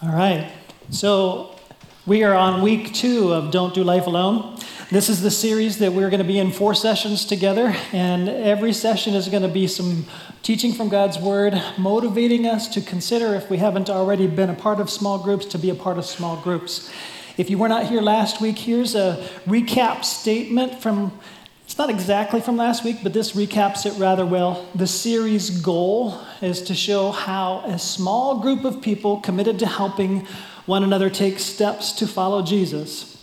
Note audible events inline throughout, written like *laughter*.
All right. So we are on week two of Don't Do Life Alone. This is the series that we're going to be in four sessions together, and every session is going to be some teaching from God's Word, motivating us to consider, if we haven't already been a part of small groups, to be a part of small groups. If you were not here last week, here's a recap statement from it's not exactly from last week, but this recaps it rather well. The series goal is to show how a small group of people committed to helping one another take steps to follow Jesus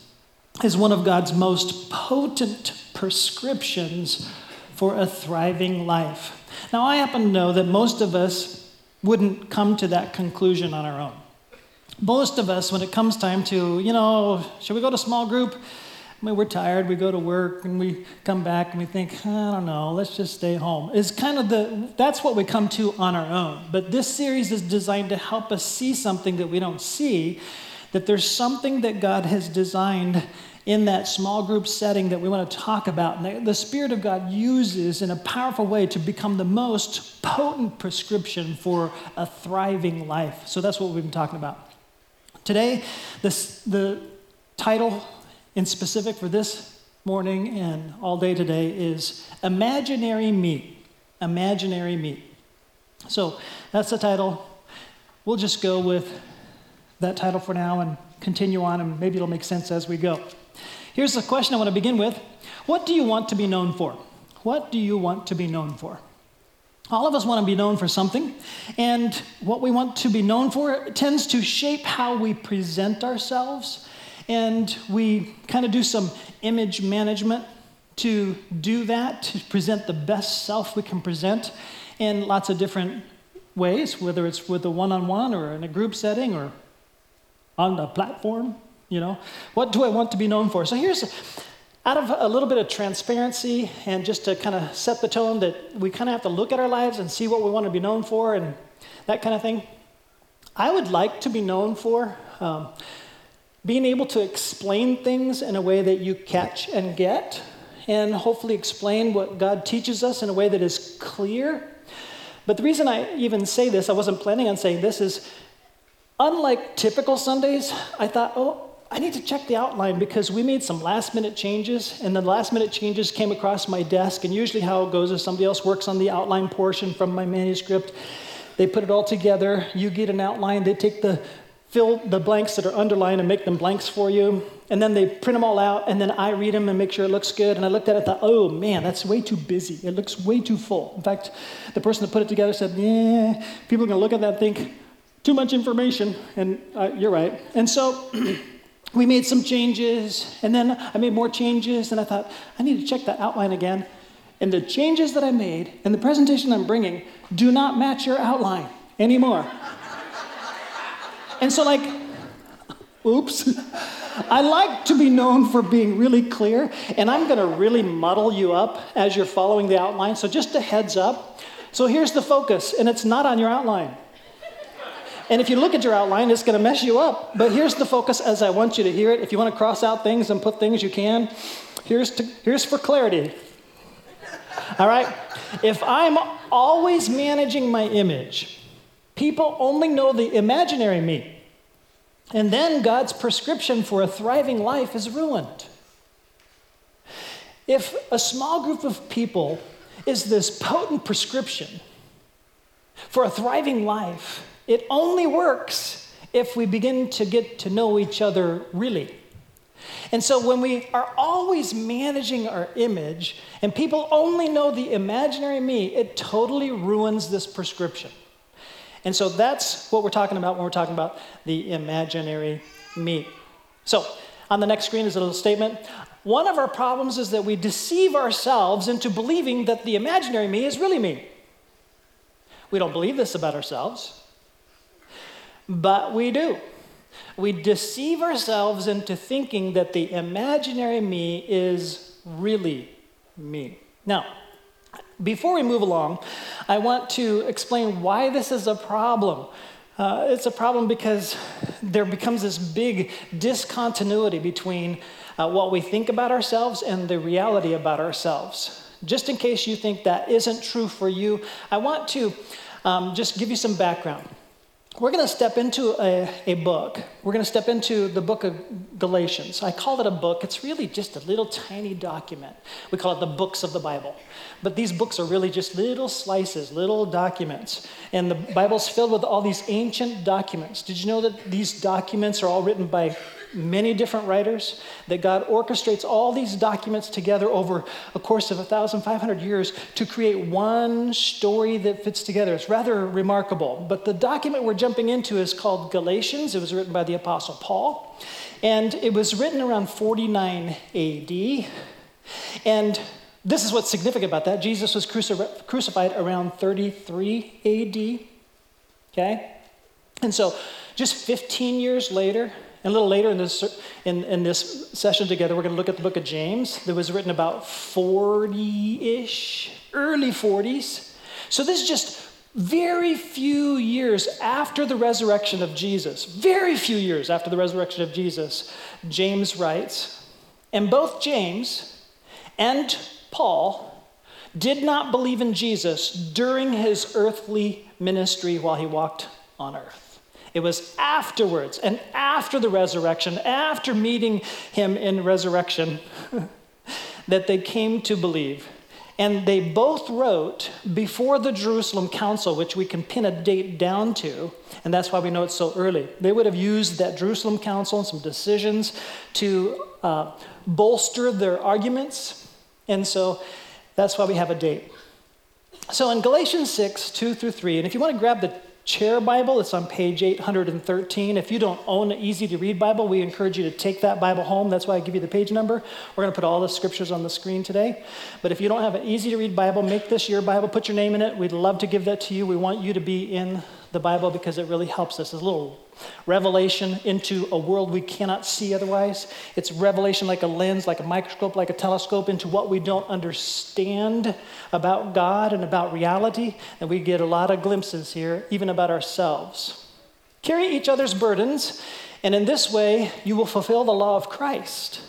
is one of God's most potent prescriptions for a thriving life. Now, I happen to know that most of us wouldn't come to that conclusion on our own. Most of us, when it comes time to, you know, should we go to small group? I mean, we're tired, we go to work, and we come back and we think, I don't know, let's just stay home. It's kind of the, that's what we come to on our own. But this series is designed to help us see something that we don't see, that there's something that God has designed in that small group setting that we want to talk about. And the Spirit of God uses in a powerful way to become the most potent prescription for a thriving life. So that's what we've been talking about. Today, this, the title in specific for this morning and all day today is Imaginary Me. Imaginary Me. So that's the title. We'll just go with that title for now and continue on, and maybe it'll make sense as we go. Here's the question I want to begin with What do you want to be known for? What do you want to be known for? All of us want to be known for something, and what we want to be known for tends to shape how we present ourselves and we kind of do some image management to do that, to present the best self we can present in lots of different ways, whether it's with a one on one or in a group setting or on the platform. You know, what do I want to be known for? So here's out of a little bit of transparency and just to kind of set the tone that we kind of have to look at our lives and see what we want to be known for and that kind of thing. I would like to be known for um, being able to explain things in a way that you catch and get, and hopefully explain what God teaches us in a way that is clear. But the reason I even say this, I wasn't planning on saying this, is unlike typical Sundays, I thought, oh, I need to check the outline because we made some last minute changes, and the last minute changes came across my desk. And usually, how it goes is somebody else works on the outline portion from my manuscript. They put it all together. You get an outline. They take the fill the blanks that are underlined and make them blanks for you. And then they print them all out, and then I read them and make sure it looks good. And I looked at it and thought, oh man, that's way too busy. It looks way too full. In fact, the person that put it together said, yeah, people are going to look at that and think, too much information. And uh, you're right. And so *clears throat* we made some changes, and then I made more changes, and I thought, I need to check that outline again. And the changes that I made and the presentation I'm bringing do not match your outline anymore. And so, like, oops. I like to be known for being really clear, and I'm going to really muddle you up as you're following the outline. So, just a heads up. So, here's the focus, and it's not on your outline. And if you look at your outline, it's going to mess you up. But here's the focus as I want you to hear it. If you want to cross out things and put things, you can. Here's, to, here's for clarity. All right? If I'm always managing my image, people only know the imaginary me. And then God's prescription for a thriving life is ruined. If a small group of people is this potent prescription for a thriving life, it only works if we begin to get to know each other really. And so when we are always managing our image and people only know the imaginary me, it totally ruins this prescription. And so that's what we're talking about when we're talking about the imaginary me. So on the next screen is a little statement. One of our problems is that we deceive ourselves into believing that the imaginary me is really me. We don't believe this about ourselves, but we do. We deceive ourselves into thinking that the imaginary me is really me. Now, before we move along, I want to explain why this is a problem. Uh, it's a problem because there becomes this big discontinuity between uh, what we think about ourselves and the reality about ourselves. Just in case you think that isn't true for you, I want to um, just give you some background. We're going to step into a, a book. We're going to step into the book of Galatians. I call it a book. It's really just a little tiny document. We call it the books of the Bible. But these books are really just little slices, little documents. And the Bible's filled with all these ancient documents. Did you know that these documents are all written by many different writers, that God orchestrates all these documents together over a course of 1,500 years to create one story that fits together. It's rather remarkable. But the document we're jumping into is called Galatians. It was written by the Apostle Paul, and it was written around 49 AD. And this is what's significant about that. Jesus was cruci- crucified around 33 AD. Okay? And so, just 15 years later, and a little later in this, in, in this session together, we're going to look at the book of James that was written about 40 ish, early 40s. So this is just very few years after the resurrection of Jesus, very few years after the resurrection of Jesus, James writes, and both James and Paul did not believe in Jesus during his earthly ministry while he walked on earth. It was afterwards and after the resurrection, after meeting him in resurrection, *laughs* that they came to believe. And they both wrote before the Jerusalem Council, which we can pin a date down to, and that's why we know it's so early. They would have used that Jerusalem Council and some decisions to uh, bolster their arguments. And so that's why we have a date. So in Galatians 6, 2 through 3, and if you want to grab the Chair Bible. It's on page 813. If you don't own an easy to read Bible, we encourage you to take that Bible home. That's why I give you the page number. We're going to put all the scriptures on the screen today. But if you don't have an easy to read Bible, make this your Bible, put your name in it. We'd love to give that to you. We want you to be in the Bible because it really helps us. It's a little revelation into a world we cannot see otherwise. It's revelation like a lens, like a microscope, like a telescope into what we don't understand about God and about reality. And we get a lot of glimpses here, even about ourselves. Carry each other's burdens, and in this way, you will fulfill the law of Christ.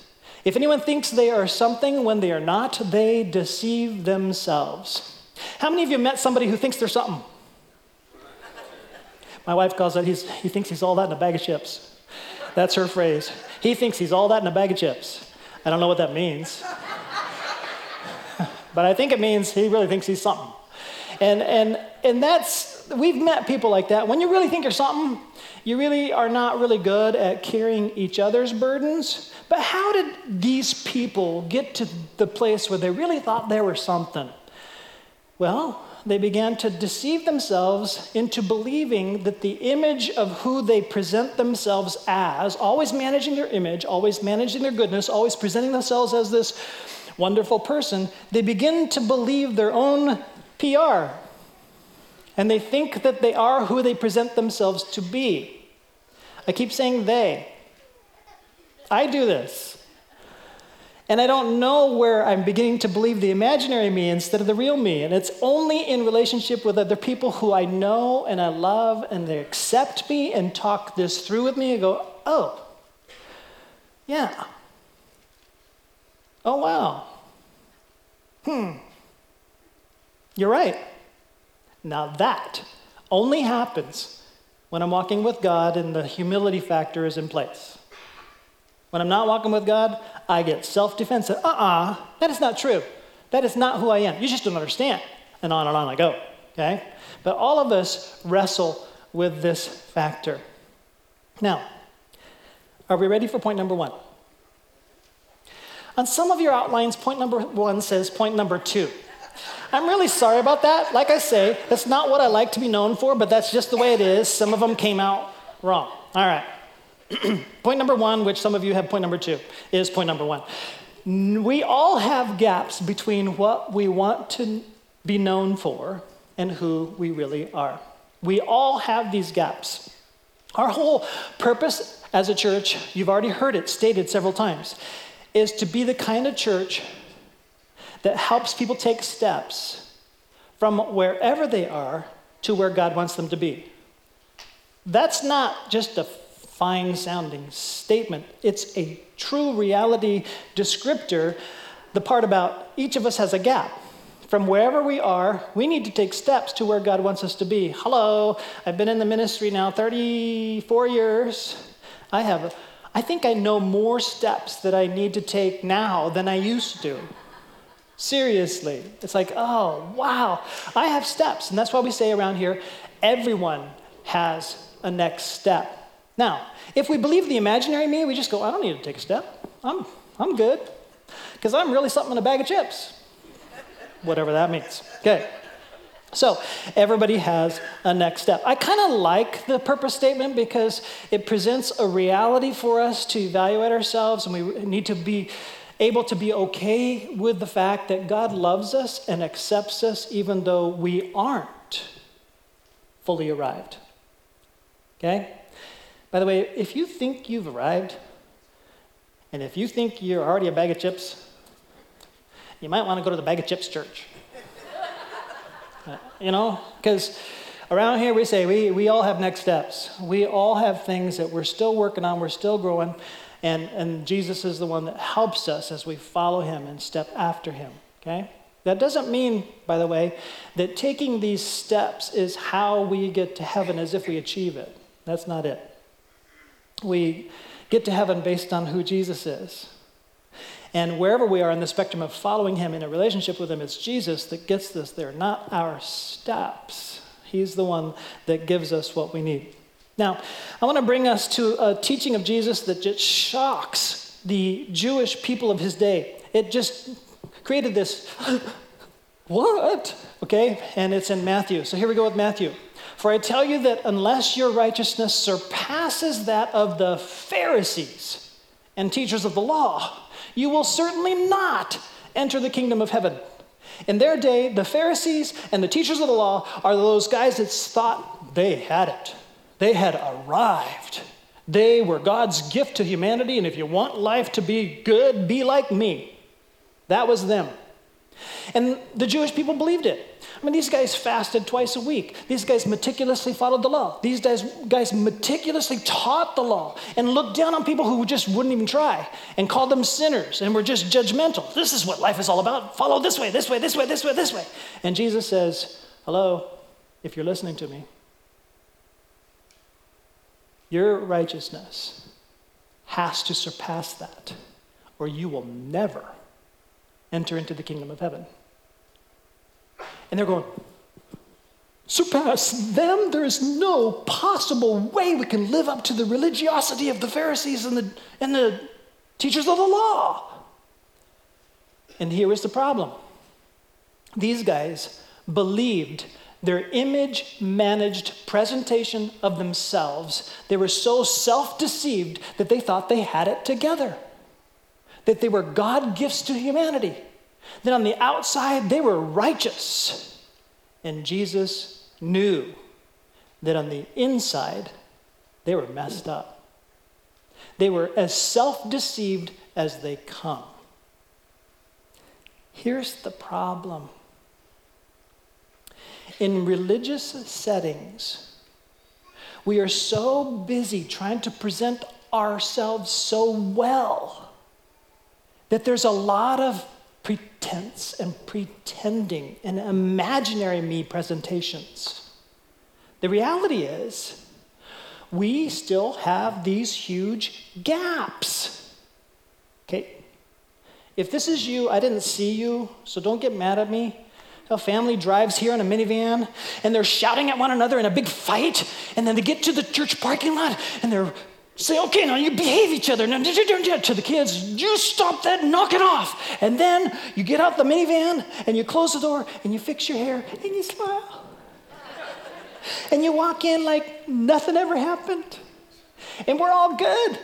If anyone thinks they are something when they are not, they deceive themselves. How many of you met somebody who thinks they're something? My wife calls it, he's, he thinks he's all that in a bag of chips. That's her phrase. He thinks he's all that in a bag of chips. I don't know what that means. *laughs* but I think it means he really thinks he's something. And, and, and that's, we've met people like that. When you really think you're something, you really are not really good at carrying each other's burdens. But how did these people get to the place where they really thought they were something? Well, they began to deceive themselves into believing that the image of who they present themselves as, always managing their image, always managing their goodness, always presenting themselves as this wonderful person, they begin to believe their own PR. And they think that they are who they present themselves to be. I keep saying they. I do this. And I don't know where I'm beginning to believe the imaginary me instead of the real me. And it's only in relationship with other people who I know and I love and they accept me and talk this through with me and go, oh, yeah. Oh, wow. Hmm. You're right. Now that only happens when I'm walking with God and the humility factor is in place. When I'm not walking with God, I get self defensive. Uh uh-uh, uh, that is not true. That is not who I am. You just don't understand. And on and on I go. Okay? But all of us wrestle with this factor. Now, are we ready for point number one? On some of your outlines, point number one says point number two. I'm really sorry about that. Like I say, that's not what I like to be known for, but that's just the way it is. Some of them came out wrong. All right. *clears throat* point number one, which some of you have point number two, is point number one. We all have gaps between what we want to be known for and who we really are. We all have these gaps. Our whole purpose as a church, you've already heard it stated several times, is to be the kind of church that helps people take steps from wherever they are to where God wants them to be. That's not just a fine sounding statement. It's a true reality descriptor. The part about each of us has a gap. from wherever we are, we need to take steps to where God wants us to be. Hello, I've been in the ministry now 34 years. I have, I think I know more steps that I need to take now than I used to. Seriously. It's like, oh, wow, I have steps. And that's why we say around here everyone has a next step. Now, if we believe the imaginary me, we just go, I don't need to take a step. I'm, I'm good. Because I'm really something in a bag of chips. Whatever that means. Okay. So, everybody has a next step. I kind of like the purpose statement because it presents a reality for us to evaluate ourselves, and we need to be able to be okay with the fact that God loves us and accepts us even though we aren't fully arrived. Okay? By the way, if you think you've arrived, and if you think you're already a bag of chips, you might want to go to the bag of chips church. *laughs* uh, you know, because around here we say we, we all have next steps. We all have things that we're still working on, we're still growing, and, and Jesus is the one that helps us as we follow him and step after him. Okay? That doesn't mean, by the way, that taking these steps is how we get to heaven as if we achieve it. That's not it. We get to heaven based on who Jesus is. And wherever we are in the spectrum of following him in a relationship with him, it's Jesus that gets us there, not our steps. He's the one that gives us what we need. Now, I want to bring us to a teaching of Jesus that just shocks the Jewish people of his day. It just created this, *gasps* what? Okay, and it's in Matthew. So here we go with Matthew. For I tell you that unless your righteousness surpasses that of the Pharisees and teachers of the law, you will certainly not enter the kingdom of heaven. In their day, the Pharisees and the teachers of the law are those guys that thought they had it. They had arrived. They were God's gift to humanity, and if you want life to be good, be like me. That was them. And the Jewish people believed it. I mean, these guys fasted twice a week. These guys meticulously followed the law. These guys, guys meticulously taught the law and looked down on people who just wouldn't even try and called them sinners and were just judgmental. This is what life is all about. Follow this way, this way, this way, this way, this way. And Jesus says, Hello, if you're listening to me, your righteousness has to surpass that, or you will never enter into the kingdom of heaven. And they're going, surpass them? There is no possible way we can live up to the religiosity of the Pharisees and the, and the teachers of the law. And here was the problem these guys believed their image managed presentation of themselves, they were so self deceived that they thought they had it together, that they were God gifts to humanity. Then on the outside, they were righteous. And Jesus knew that on the inside, they were messed up. They were as self deceived as they come. Here's the problem in religious settings, we are so busy trying to present ourselves so well that there's a lot of pretense and pretending and imaginary me presentations. The reality is, we still have these huge gaps. Okay? If this is you, I didn't see you, so don't get mad at me. A family drives here in a minivan and they're shouting at one another in a big fight, and then they get to the church parking lot and they're say, okay, now you behave each other. Now, did you do to the kids, you stop that, knock it off. And then you get out the minivan and you close the door and you fix your hair and you smile. and you walk in like nothing ever happened. And we're all good.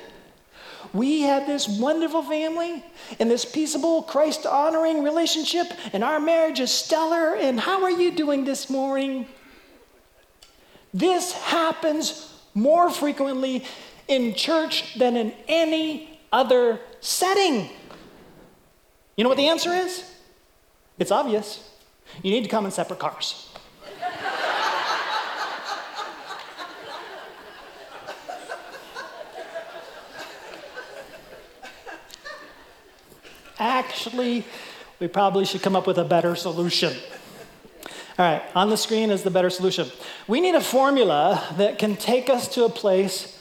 We have this wonderful family and this peaceable, Christ honoring relationship, and our marriage is stellar. And how are you doing this morning? This happens more frequently in church than in any other setting. You know what the answer is? It's obvious. You need to come in separate cars. Actually, we probably should come up with a better solution. All right, on the screen is the better solution. We need a formula that can take us to a place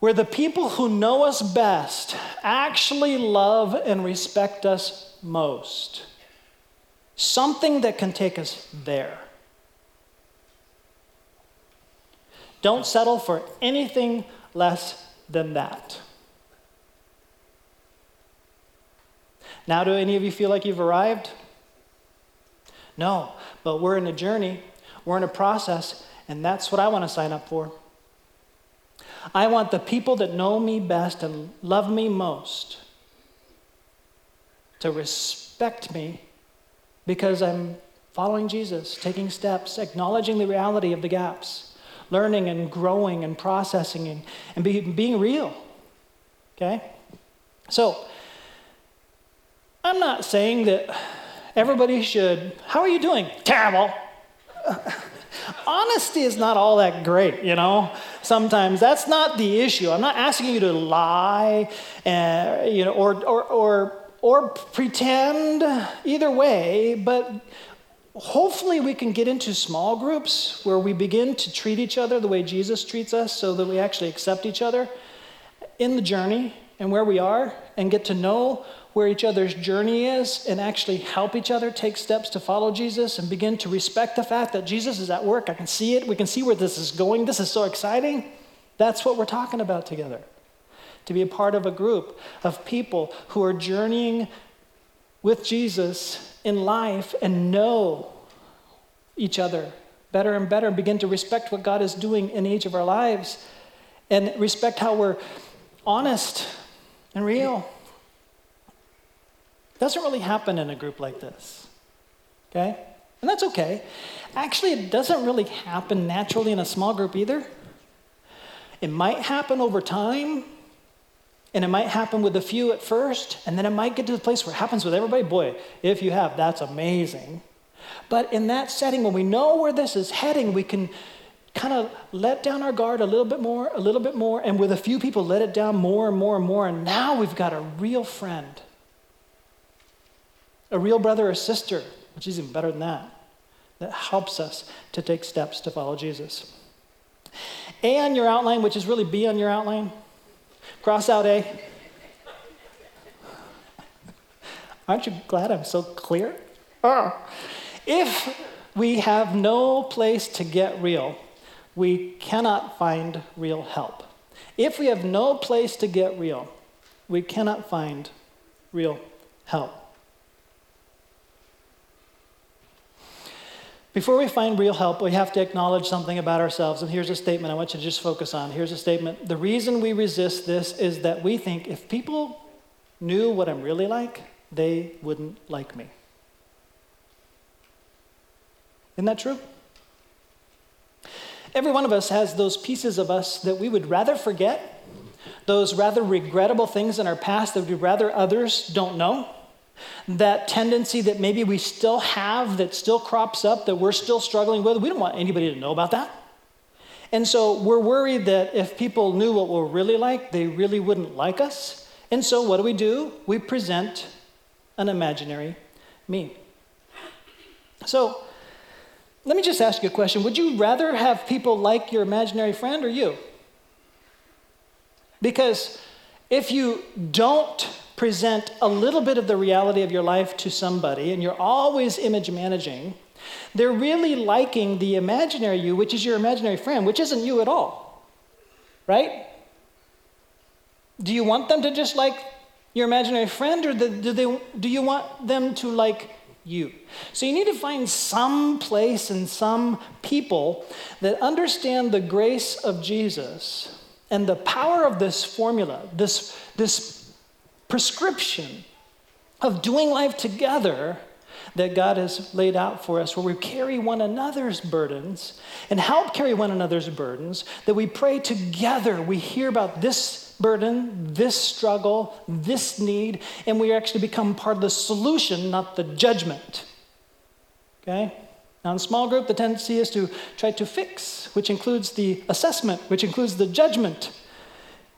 where the people who know us best actually love and respect us most. Something that can take us there. Don't settle for anything less than that. Now, do any of you feel like you've arrived? No, but we're in a journey, we're in a process, and that's what I want to sign up for. I want the people that know me best and love me most to respect me because I'm following Jesus, taking steps, acknowledging the reality of the gaps, learning and growing and processing and, and be, being real. Okay? So, I'm not saying that everybody should, how are you doing? Terrible. Honesty is not all that great, you know. Sometimes that's not the issue. I'm not asking you to lie, uh, you know, or, or, or, or pretend either way, but hopefully we can get into small groups where we begin to treat each other the way Jesus treats us so that we actually accept each other in the journey and where we are and get to know where each other's journey is and actually help each other take steps to follow Jesus and begin to respect the fact that Jesus is at work. I can see it. We can see where this is going. This is so exciting. That's what we're talking about together. To be a part of a group of people who are journeying with Jesus in life and know each other better and better and begin to respect what God is doing in each of our lives and respect how we're honest and real doesn't really happen in a group like this. Okay? And that's okay. Actually, it doesn't really happen naturally in a small group either. It might happen over time, and it might happen with a few at first, and then it might get to the place where it happens with everybody. Boy, if you have, that's amazing. But in that setting, when we know where this is heading, we can kind of let down our guard a little bit more, a little bit more, and with a few people, let it down more and more and more. And now we've got a real friend a real brother or sister, which is even better than that, that helps us to take steps to follow Jesus. A on your outline, which is really B on your outline. Cross out A. Aren't you glad I'm so clear? Oh. If we have no place to get real, we cannot find real help. If we have no place to get real, we cannot find real help. Before we find real help, we have to acknowledge something about ourselves. And here's a statement I want you to just focus on. Here's a statement. The reason we resist this is that we think if people knew what I'm really like, they wouldn't like me. Isn't that true? Every one of us has those pieces of us that we would rather forget, those rather regrettable things in our past that we'd rather others don't know that tendency that maybe we still have that still crops up that we're still struggling with. We don't want anybody to know about that. And so we're worried that if people knew what we're really like, they really wouldn't like us. And so what do we do? We present an imaginary me. So let me just ask you a question. Would you rather have people like your imaginary friend or you? Because if you don't present a little bit of the reality of your life to somebody and you're always image managing, they're really liking the imaginary you, which is your imaginary friend, which isn't you at all. Right? Do you want them to just like your imaginary friend, or do, they, do you want them to like you? So you need to find some place and some people that understand the grace of Jesus and the power of this formula, this, this prescription of doing life together that God has laid out for us, where we carry one another's burdens and help carry one another's burdens, that we pray together. We hear about this burden, this struggle, this need, and we actually become part of the solution, not the judgment. Okay? Now, in small group, the tendency is to try to fix, which includes the assessment, which includes the judgment,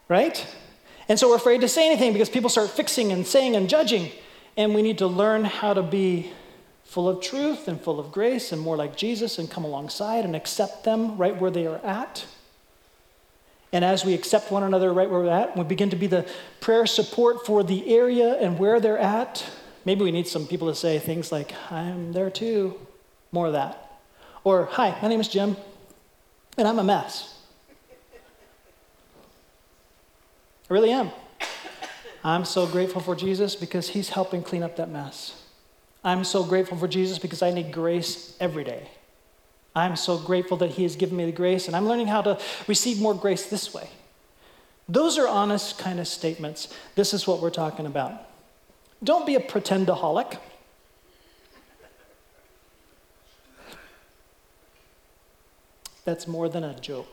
right? And so we're afraid to say anything because people start fixing and saying and judging. And we need to learn how to be full of truth and full of grace and more like Jesus and come alongside and accept them right where they are at. And as we accept one another right where we're at, we begin to be the prayer support for the area and where they're at. Maybe we need some people to say things like, I'm there too. More of that. Or, Hi, my name is Jim, and I'm a mess. I really am. I'm so grateful for Jesus because he's helping clean up that mess. I'm so grateful for Jesus because I need grace every day. I'm so grateful that He has given me the grace, and I'm learning how to receive more grace this way. Those are honest kind of statements. This is what we're talking about. Don't be a pretendaholic. That's more than a joke.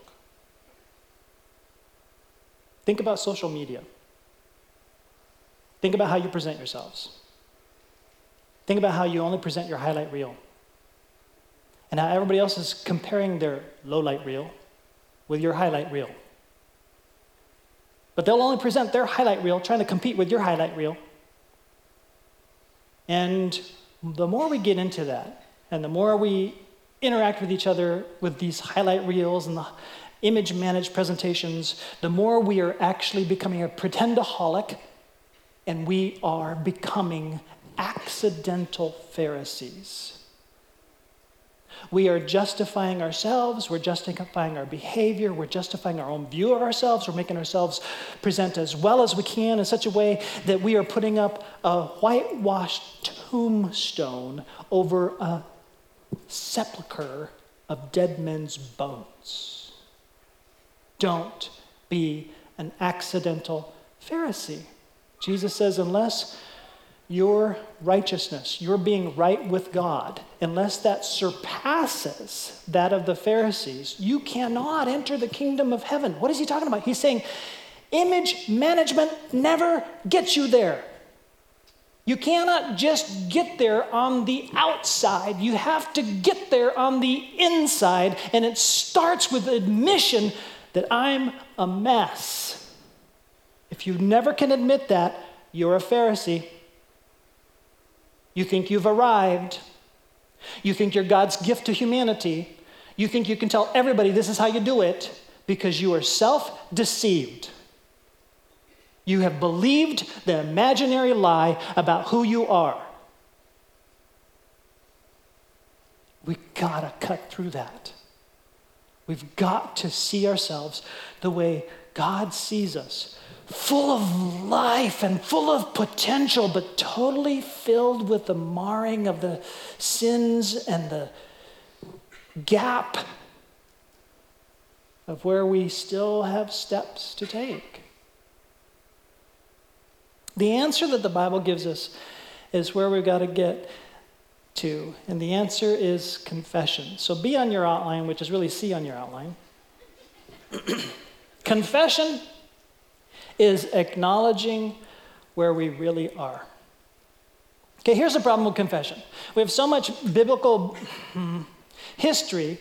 Think about social media. Think about how you present yourselves. Think about how you only present your highlight reel and how everybody else is comparing their low light reel with your highlight reel. But they'll only present their highlight reel trying to compete with your highlight reel. And the more we get into that, and the more we interact with each other with these highlight reels and the image managed presentations, the more we are actually becoming a pretendaholic and we are becoming accidental Pharisees. We are justifying ourselves, we're justifying our behavior, we're justifying our own view of ourselves, we're making ourselves present as well as we can in such a way that we are putting up a whitewashed tombstone over a sepulchre of dead men's bones. Don't be an accidental Pharisee. Jesus says, unless your righteousness, your being right with God, unless that surpasses that of the Pharisees, you cannot enter the kingdom of heaven. What is he talking about? He's saying image management never gets you there. You cannot just get there on the outside. You have to get there on the inside. And it starts with admission that I'm a mess. If you never can admit that, you're a Pharisee. You think you've arrived. You think you're God's gift to humanity. You think you can tell everybody this is how you do it because you are self deceived. You have believed the imaginary lie about who you are. We gotta cut through that. We've got to see ourselves the way God sees us full of life and full of potential, but totally filled with the marring of the sins and the gap of where we still have steps to take. The answer that the Bible gives us is where we've got to get to, and the answer is confession. So B on your outline, which is really C on your outline. *clears throat* confession is acknowledging where we really are. Okay, here's the problem with confession we have so much biblical *clears throat* history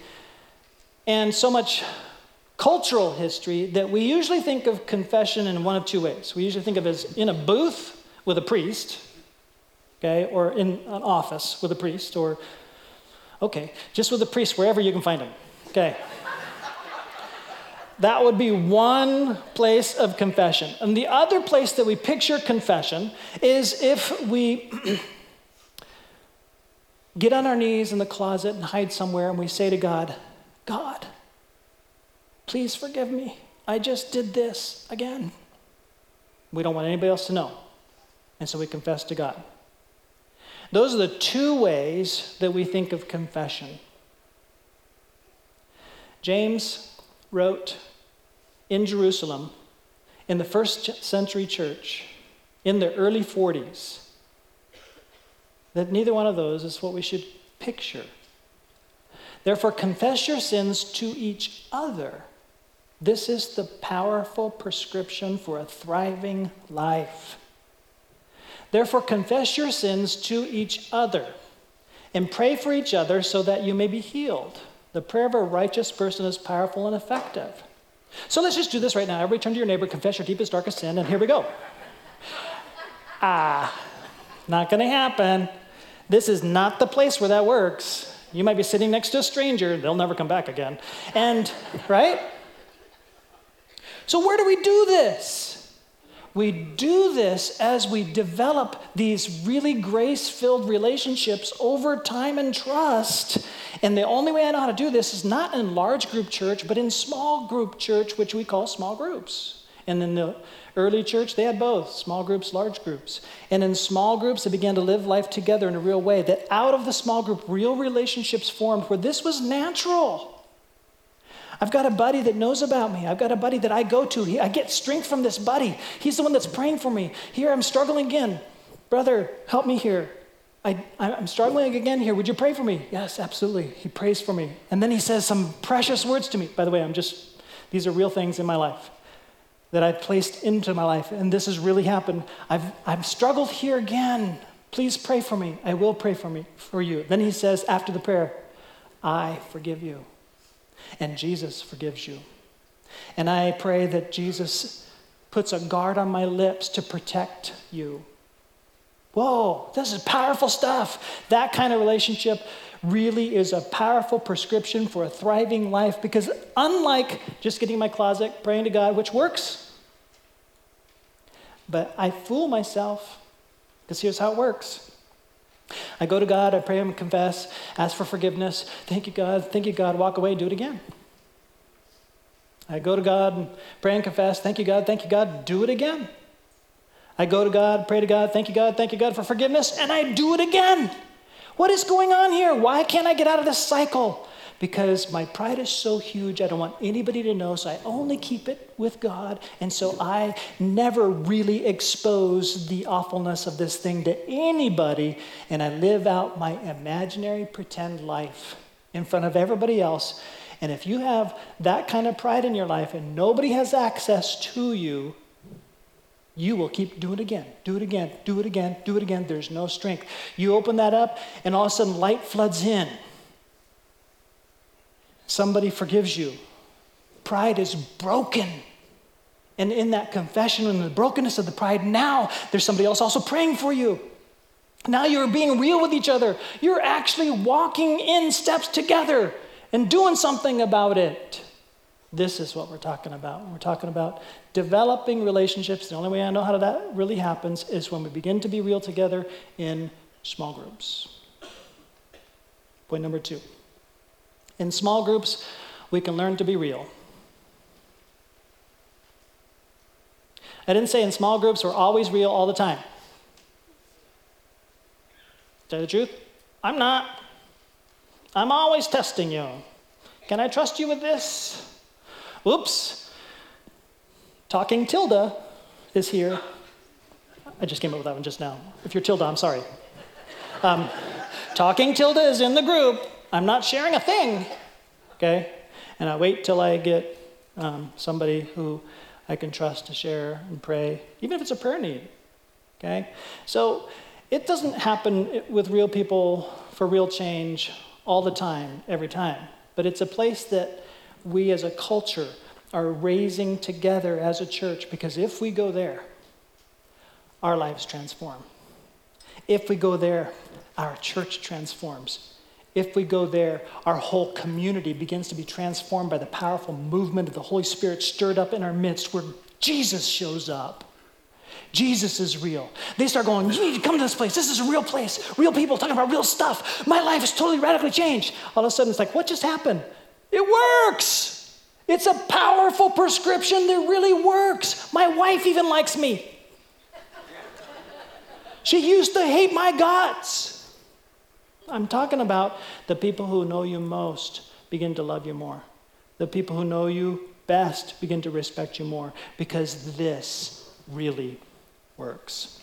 and so much cultural history that we usually think of confession in one of two ways. We usually think of it as in a booth with a priest, okay, or in an office with a priest, or, okay, just with a priest wherever you can find him, okay. That would be one place of confession. And the other place that we picture confession is if we *clears throat* get on our knees in the closet and hide somewhere and we say to God, God, please forgive me. I just did this again. We don't want anybody else to know. And so we confess to God. Those are the two ways that we think of confession. James wrote in Jerusalem in the first century church in the early 40s that neither one of those is what we should picture. Therefore, confess your sins to each other. This is the powerful prescription for a thriving life. Therefore, confess your sins to each other and pray for each other so that you may be healed. The prayer of a righteous person is powerful and effective. So let's just do this right now. Everybody turn to your neighbor, confess your deepest, darkest sin, and here we go. Ah. Not going to happen. This is not the place where that works. You might be sitting next to a stranger, they'll never come back again. And, right? So, where do we do this? We do this as we develop these really grace filled relationships over time and trust. And the only way I know how to do this is not in large group church, but in small group church, which we call small groups. And in the early church, they had both small groups, large groups. And in small groups, they began to live life together in a real way. That out of the small group, real relationships formed where this was natural. I've got a buddy that knows about me. I've got a buddy that I go to. I get strength from this buddy. He's the one that's praying for me. Here, I'm struggling again. Brother, help me here. I, am struggling again here. Would you pray for me? Yes, absolutely. He prays for me. And then he says some precious words to me. By the way, I'm just, these are real things in my life that I've placed into my life. And this has really happened. I've, I've struggled here again. Please pray for me. I will pray for me, for you. Then he says after the prayer, I forgive you and Jesus forgives you. And I pray that Jesus puts a guard on my lips to protect you. Whoa, this is powerful stuff. That kind of relationship really is a powerful prescription for a thriving life because, unlike just getting in my closet, praying to God, which works, but I fool myself because here's how it works. I go to God, I pray and confess, ask for forgiveness. Thank you, God. Thank you, God. Walk away, do it again. I go to God pray and confess. Thank you, God. Thank you, God. Do it again. I go to God, pray to God. Thank you, God. Thank you, God, for forgiveness. And I do it again. What is going on here? Why can't I get out of this cycle? Because my pride is so huge, I don't want anybody to know, so I only keep it with God. And so I never really expose the awfulness of this thing to anybody, and I live out my imaginary pretend life in front of everybody else. And if you have that kind of pride in your life and nobody has access to you, you will keep do it again, do it again, do it again, do it again. There's no strength. You open that up, and all of a sudden light floods in. Somebody forgives you. Pride is broken. And in that confession and the brokenness of the pride, now there's somebody else also praying for you. Now you're being real with each other. You're actually walking in steps together and doing something about it. This is what we're talking about. We're talking about developing relationships. The only way I know how that really happens is when we begin to be real together in small groups. Point number two. In small groups, we can learn to be real. I didn't say in small groups we're always real all the time. Tell the truth? I'm not. I'm always testing you. Can I trust you with this? Oops. Talking Tilda is here. I just came up with that one just now. If you're Tilda, I'm sorry. Um, talking Tilda is in the group. I'm not sharing a thing, okay? And I wait till I get um, somebody who I can trust to share and pray, even if it's a prayer need, okay? So it doesn't happen with real people for real change all the time, every time, but it's a place that we as a culture are raising together as a church because if we go there, our lives transform. If we go there, our church transforms. If we go there, our whole community begins to be transformed by the powerful movement of the Holy Spirit stirred up in our midst where Jesus shows up. Jesus is real. They start going, You need to come to this place. This is a real place. Real people talking about real stuff. My life is totally radically changed. All of a sudden, it's like, What just happened? It works. It's a powerful prescription that really works. My wife even likes me. She used to hate my guts. I'm talking about the people who know you most begin to love you more. The people who know you best begin to respect you more because this really works.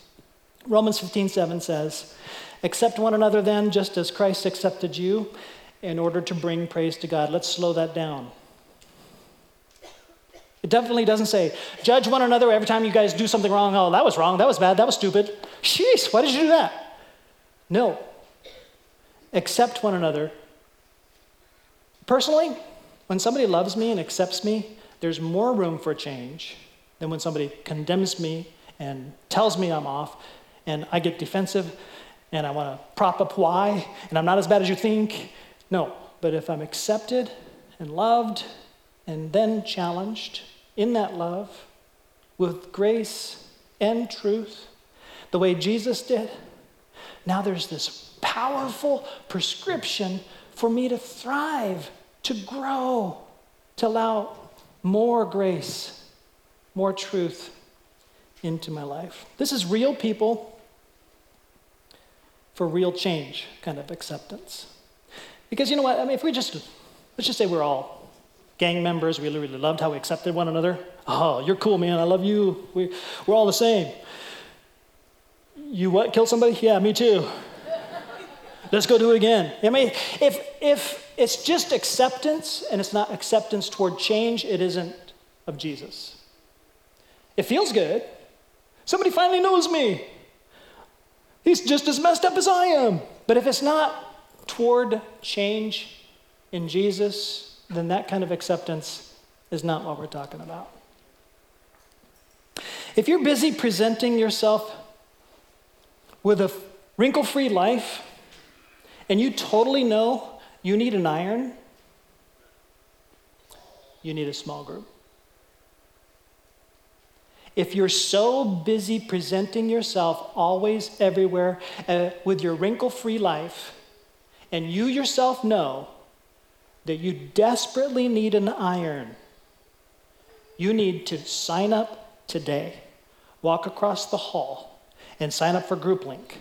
Romans 15, 7 says, Accept one another then, just as Christ accepted you, in order to bring praise to God. Let's slow that down. It definitely doesn't say, judge one another every time you guys do something wrong. Oh, that was wrong. That was bad. That was stupid. Sheesh, why did you do that? No, accept one another. Personally, when somebody loves me and accepts me, there's more room for change than when somebody condemns me and tells me I'm off and I get defensive and I want to prop up why, and I'm not as bad as you think. No, but if I'm accepted and loved and then challenged in that love with grace and truth, the way Jesus did, now there's this powerful prescription for me to thrive, to grow, to allow more grace, more truth into my life. This is real people for real change kind of acceptance. Because you know what? I mean, if we just, let's just say we're all gang members, we really, really loved how we accepted one another. Oh, you're cool, man. I love you. We, we're all the same. You what? Kill somebody? Yeah, me too. Let's go do it again. I mean, if, if it's just acceptance and it's not acceptance toward change, it isn't of Jesus. It feels good. Somebody finally knows me. He's just as messed up as I am. But if it's not toward change in Jesus, then that kind of acceptance is not what we're talking about. If you're busy presenting yourself with a wrinkle free life and you totally know you need an iron, you need a small group. If you're so busy presenting yourself always everywhere uh, with your wrinkle free life, and you yourself know that you desperately need an iron, you need to sign up today, walk across the hall, and sign up for GroupLink.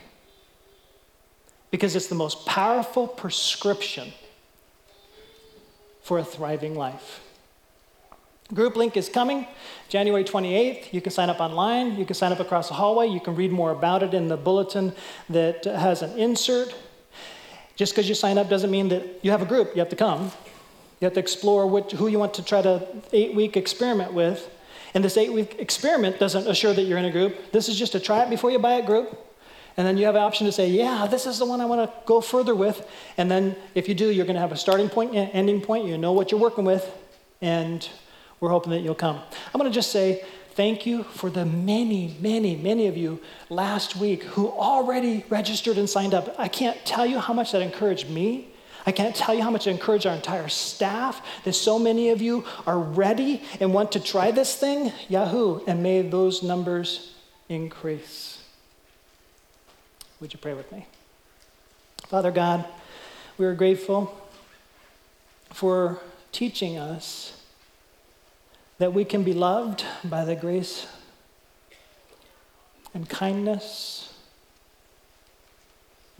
Because it's the most powerful prescription for a thriving life. Group Link is coming January 28th. You can sign up online. You can sign up across the hallway. You can read more about it in the bulletin that has an insert. Just because you sign up doesn't mean that you have a group. You have to come. You have to explore which, who you want to try to eight week experiment with. And this eight week experiment doesn't assure that you're in a group. This is just a try it before you buy a group. And then you have an option to say, yeah, this is the one I want to go further with. And then if you do, you're going to have a starting point and ending point. You know what you're working with. And we're hoping that you'll come. I'm going to just say thank you for the many, many, many of you last week who already registered and signed up. I can't tell you how much that encouraged me. I can't tell you how much it encouraged our entire staff that so many of you are ready and want to try this thing. Yahoo! And may those numbers increase. Would you pray with me? Father God, we are grateful for teaching us that we can be loved by the grace and kindness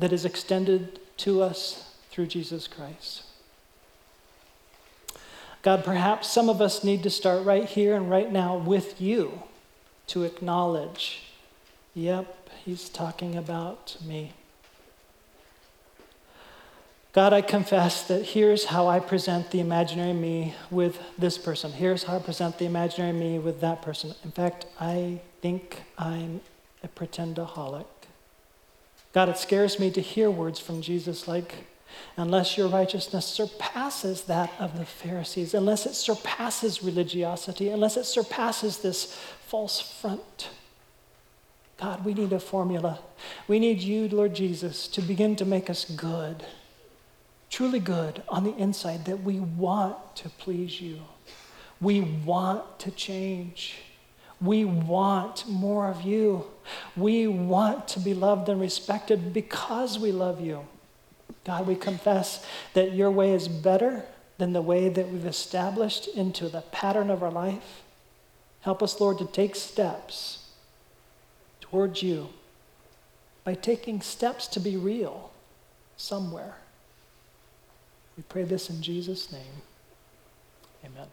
that is extended to us through Jesus Christ. God, perhaps some of us need to start right here and right now with you to acknowledge, yep, he's talking about me. God, I confess that here's how I present the imaginary me with this person. Here's how I present the imaginary me with that person. In fact, I think I'm a pretendaholic. God, it scares me to hear words from Jesus like, unless your righteousness surpasses that of the Pharisees, unless it surpasses religiosity, unless it surpasses this false front. God, we need a formula. We need you, Lord Jesus, to begin to make us good truly good on the inside that we want to please you. We want to change. We want more of you. We want to be loved and respected because we love you. God, we confess that your way is better than the way that we've established into the pattern of our life. Help us, Lord, to take steps towards you by taking steps to be real somewhere. We pray this in Jesus' name. Amen.